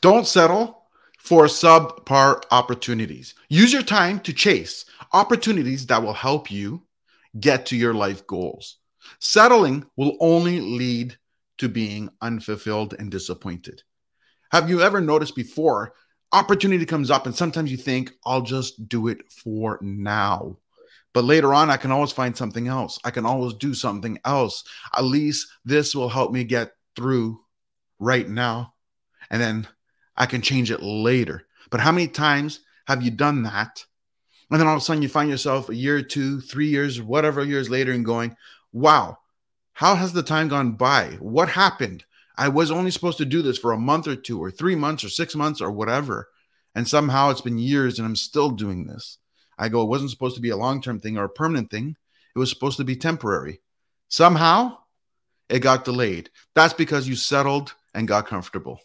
Don't settle for subpar opportunities. Use your time to chase opportunities that will help you get to your life goals. Settling will only lead to being unfulfilled and disappointed. Have you ever noticed before opportunity comes up and sometimes you think I'll just do it for now. But later on I can always find something else. I can always do something else. At least this will help me get through right now and then I can change it later. But how many times have you done that? And then all of a sudden you find yourself a year, two, three years, whatever years later, and going, wow, how has the time gone by? What happened? I was only supposed to do this for a month or two, or three months, or six months, or whatever. And somehow it's been years and I'm still doing this. I go, it wasn't supposed to be a long term thing or a permanent thing. It was supposed to be temporary. Somehow it got delayed. That's because you settled and got comfortable.